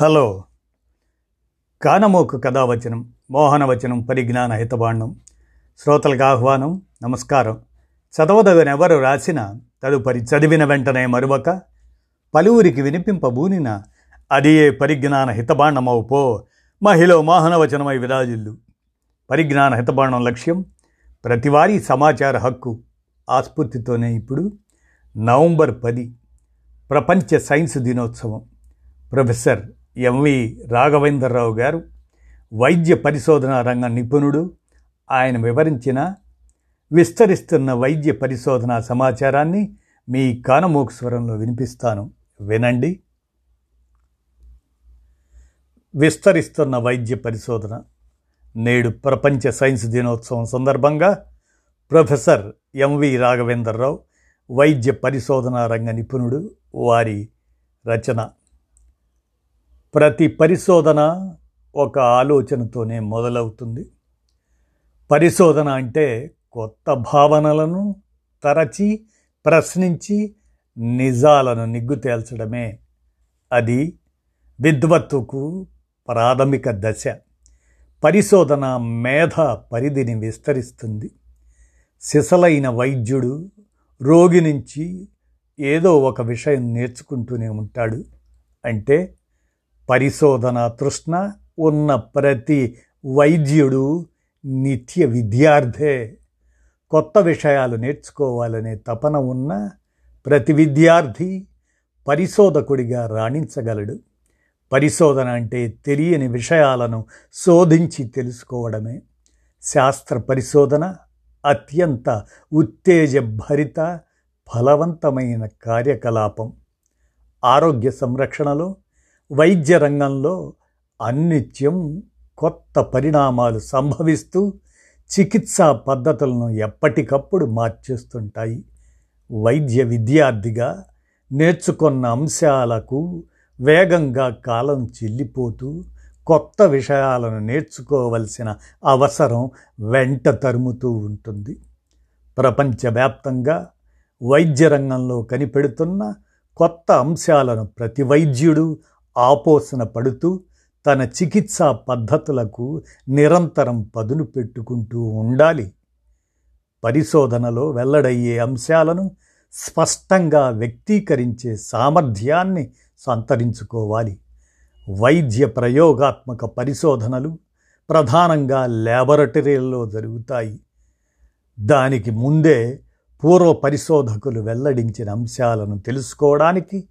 Hello. కానమోకు కథావచనం మోహనవచనం పరిజ్ఞాన హితబాండం శ్రోతలకు ఆహ్వానం నమస్కారం. చదవదగనెవరు రాసిన తదుపరి చదివిన వెంటనే మరువక పలువురికి వినిపింపబూనిన అది ఏ పరిజ్ఞాన హితబాండమవు పో మహిళ మోహనవచనమై విరాజిల్లు. పరిజ్ఞాన హితబాండం లక్ష్యం ప్రతివారీ సమాచార హక్కు ఆస్ఫూర్తితోనే ఇప్పుడు నవంబర్ పది ప్రపంచ సైన్స్ దినోత్సవం. ప్రొఫెసర్ ఎంవి రాఘవేంద్రరావు గారు వైద్య పరిశోధన రంగ నిపుణుడు. ఆయన వివరించిన విస్తరిస్తున్న వైద్య పరిశోధన సమాచారాన్ని మీ కానమోకు స్వరంలో వినిపిస్తాను. వినండి. విస్తరిస్తున్న వైద్య పరిశోధన నేడు ప్రపంచ సైన్స్ దినోత్సవం సందర్భంగా ప్రొఫెసర్ ఎంవి రాఘవేంద్రరావు వైద్య పరిశోధన రంగ నిపుణుడు వారి రచన ప్రతి పరిశోధన ఒక ఆలోచనతోనే మొదలవుతుంది. పరిశోధన అంటే కొత్త భావనలను తరచి ప్రశ్నించి నిజాలను నిగ్గు తేల్చడమే. అది విద్వత్తుకు ప్రాథమిక దశ. పరిశోధన మేధ పరిధిని విస్తరిస్తుంది. సిసలైన వైద్యుడు రోగి నుంచి ఏదో ఒక విషయం నేర్చుకుంటూనే ఉంటాడు. అంటే పరిశోధన తృష్ణ ఉన్న ప్రతి వైద్యుడు నిత్య విద్యార్థే. కొత్త విషయాలు నేర్చుకోవాలనే తపన ఉన్న ప్రతి విద్యార్థి పరిశోధకుడిగా రాణించగలడు. పరిశోధన అంటే తెలియని విషయాలను శోధించి తెలుసుకోవడమే. శాస్త్ర పరిశోధన అత్యంత ఉత్తేజభరిత ఫలవంతమైన కార్యకలాపం. ఆరోగ్య సంరక్షణలో వైద్య రంగంలో అన్నిత్యం కొత్త పరిణామాలు సంభవిస్తూ చికిత్సా పద్ధతులను ఎప్పటికప్పుడు మార్చేస్తుంటాయి. వైద్య విద్యార్థిగా నేర్చుకున్న అంశాలకు వేగంగా కాలం చెల్లిపోతూ కొత్త విషయాలను నేర్చుకోవలసిన అవసరం వెంట తరుముతూ ఉంటుంది. ప్రపంచవ్యాప్తంగా వైద్య రంగంలో కనిపెడుతున్న కొత్త అంశాలను ప్రతి వైద్యుడు ఆపోసన పడుతూ తన చికిత్సా పద్ధతులకు నిరంతరం పదును పెట్టుకుంటూ ఉండాలి. పరిశోధనలో వెల్లడయ్యే అంశాలను స్పష్టంగా వ్యక్తీకరించే సామర్థ్యాన్ని సంతరించుకోవాలి. వైద్య ప్రయోగాత్మక పరిశోధనలు ప్రధానంగా ల్యాబొరటరీల్లో జరుగుతాయి. దానికి ముందే పూర్వ పరిశోధకులు వెల్లడించిన అంశాలను తెలుసుకోవడానికి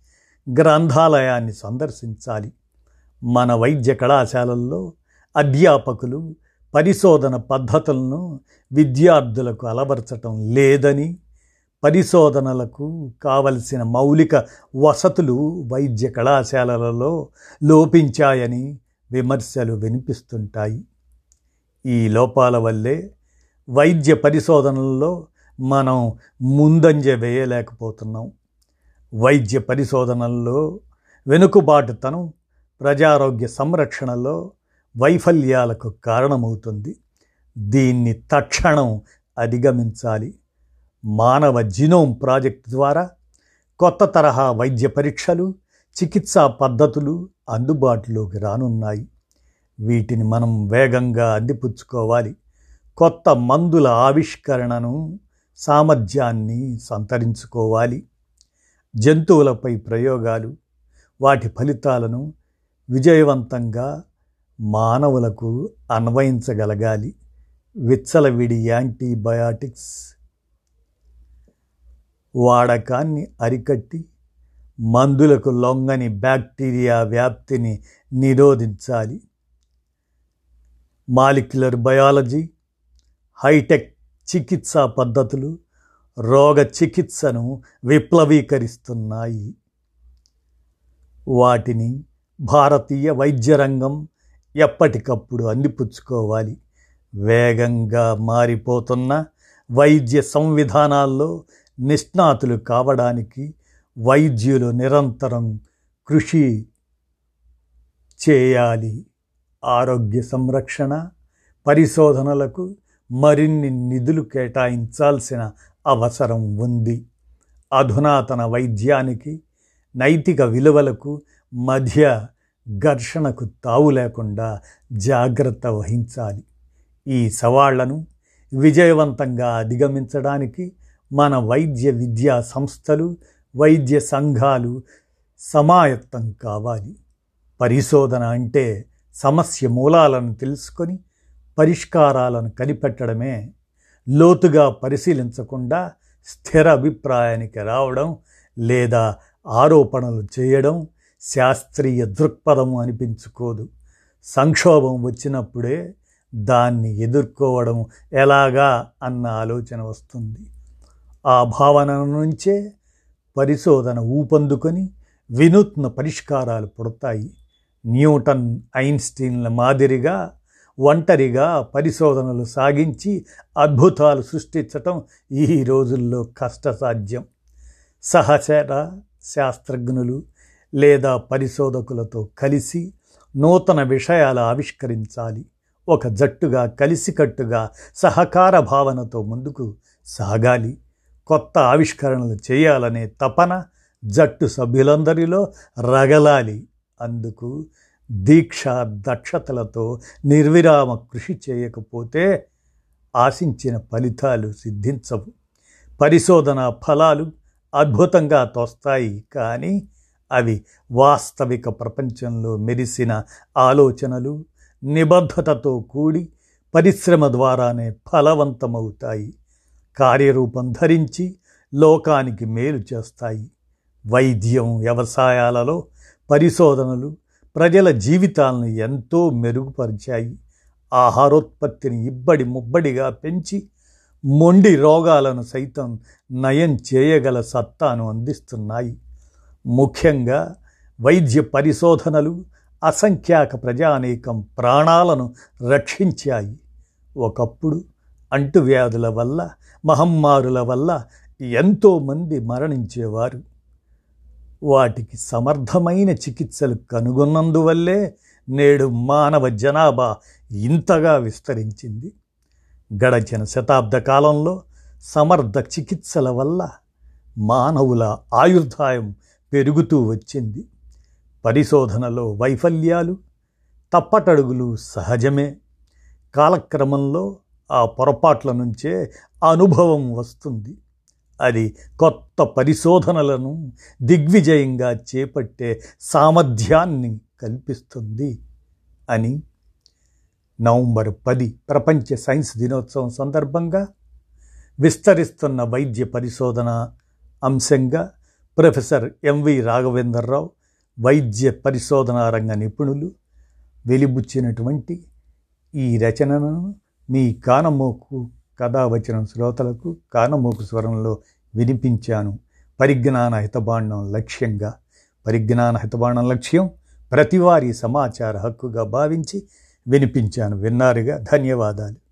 గ్రంథాలయాన్ని సందర్శించాలి. మన వైద్య కళాశాలల్లో అధ్యాపకులు పరిశోధన పద్ధతులను విద్యార్థులకు అలవర్చటం లేదని పరిశోధనలకు కావలసిన మౌలిక వసతులు వైద్య కళాశాలలలో లోపించాయని విమర్శలు వినిపిస్తుంటాయి. ఈ లోపాల వల్లే వైద్య పరిశోధనల్లో మనం ముందంజ వేయలేకపోతున్నాం. వైద్య పరిశోధనల్లో వెనుకబాటుతనం ప్రజారోగ్య సంరక్షణలో వైఫల్యాలకు కారణమవుతుంది. దీన్ని తక్షణం అధిగమించాలి. మానవ జినోమ్ ప్రాజెక్ట్ ద్వారా కొత్త తరహా వైద్య పరీక్షలు చికిత్సా పద్ధతులు అందుబాటులోకి రానున్నాయి. వీటిని మనం వేగంగా అందిపుచ్చుకోవాలి. కొత్త మందుల ఆవిష్కరణను సామర్థ్యాన్ని సంతరించుకోవాలి. జంతువులపై ప్రయోగాలు వాటి ఫలితాలను విజయవంతంగా మానవులకు అన్వయించగలగాలి. విచ్చలవిడి యాంటీబయాటిక్స్ వాడకాన్ని అరికట్టి మందులకు లొంగని బ్యాక్టీరియా వ్యాప్తిని నిరోధించాలి. మాలిక్యులర్ బయాలజీ హైటెక్ చికిత్సా పద్ధతులు రోగ చికిత్సను విప్లవీకరిస్తున్నాయి. వాటిని భారతీయ వైద్య రంగం ఎప్పటికప్పుడు అందిపుచ్చుకోవాలి. వేగంగా మారిపోతున్న వైద్య సంవిధానాల్లో నిష్ణాతులు కావడానికి వైద్యులు నిరంతరం కృషి చేయాలి. ఆరోగ్య సంరక్షణ పరిశోధనలకు మరిన్ని నిధులు కేటాయించాల్సిన అవసరం ఉంది. అధునాతన వైద్యానికి నైతిక విలువలకు మధ్య ఘర్షణకు తావు లేకుండా జాగ్రత్త వహించాలి. ఈ సవాళ్ళను విజయవంతంగా అధిగమించడానికి మన వైద్య విద్యా సంస్థలు వైద్య సంఘాలు సమాయత్తం కావాలి. పరిశోధన అంటే సమస్య మూలాలను తెలుసుకొని పరిష్కారాలను కనిపెట్టడమే లోతుగా పరిశీలించకుండా స్థిర అభిప్రాయానికి రావడం లేదా ఆరోపణలు చేయడం శాస్త్రీయ దృక్పథం అనిపించుకోదు. సంక్షోభం వచ్చినప్పుడే దాన్ని ఎదుర్కోవడం ఎలాగా అన్న ఆలోచన వస్తుంది. ఆ భావన నుంచే పరిశోధన ఊపందుకొని వినూత్న పరిష్కారాలు పుడతాయి. న్యూటన్ ఐన్స్టీన్ల మాదిరిగా ఒంటరిగా పరిశోధనలు సాగించి అద్భుతాలు సృష్టించటం ఈ రోజుల్లో కష్టసాధ్యం. సహచర శాస్త్రజ్ఞులు లేదా పరిశోధకులతో కలిసి నూతన విషయాలు ఆవిష్కరించాలి. ఒక జట్టుగా కలిసికట్టుగా సహకార భావనతో ముందుకు సాగాలి. కొత్త ఆవిష్కరణలు చేయాలనే తపన జట్టు సభ్యులందరిలో రగలాలి. అందుకు దీక్ష దక్షతలతో నిర్విరామ కృషి చేయకపోతే ఆశించిన ఫలితాలు సిద్ధించవు. పరిశోధన ఫలాలు అద్భుతంగా తోస్తాయి కానీ అవి వాస్తవిక ప్రపంచంలో మెరిసిన ఆలోచనలు నిబద్ధతతో కూడి పరిశ్రమ ద్వారానే ఫలవంతమవుతాయి. కార్యరూపం ధరించి లోకానికి మేలు చేస్తాయి. వైద్యం వ్యవసాయాలలో పరిశోధనలు ప్రజల జీవితాలను ఎంతో మెరుగుపరిచాయి. ఆహారోత్పత్తిని ఇబ్బడి ముబ్బడిగా పెంచి మొండి రోగాలను సైతం నయం చేయగల సత్తాను అందిస్తున్నాయి. ముఖ్యంగా వైద్య పరిశోధనలు అసంఖ్యాక ప్రజానేకం ప్రాణాలను రక్షించాయి. ఒకప్పుడు అంటువ్యాధుల వల్ల మహమ్మారుల వల్ల ఎంతోమంది మరణించేవారు. వాటికి సమర్థమైన చికిత్సలు కనుగొన్నందువల్లే నేడు మానవ జనాభా ఇంతగా విస్తరించింది. గడచిన శతాబ్ద కాలంలో సమర్థ చికిత్సల వల్ల మానవుల ఆయుర్దాయం పెరుగుతూ వచ్చింది. పరిశోధనలో వైఫల్యాలు తప్పటడుగులు సహజమే. కాలక్రమంలో ఆ పొరపాట్ల నుంచే అనుభవం వస్తుంది. అది కొత్త పరిశోధనలను దిగ్విజయంగా చేపట్టే సామర్థ్యాన్ని కల్పిస్తుంది అని నవంబర్ పది ప్రపంచ సైన్స్ దినోత్సవం సందర్భంగా విస్తరిస్తున్న వైద్య పరిశోధన అంశంగా ప్రొఫెసర్ ఎంవి రాఘవేంద్రరావు వైద్య పరిశోధనా రంగ నిపుణులు వెలిబుచ్చినటువంటి ఈ రచనను మీ కానమోకు కథావచనం శ్రోతలకు కానమోకు స్వరంలో వినిపించాను. పరిజ్ఞాన హితబాండం లక్ష్యంగా. పరిజ్ఞాన హితబాండం లక్ష్యం ప్రతివారీ సమాచార హక్కుగా భావించి వినిపించాను. విన్నారుగా? ధన్యవాదాలు.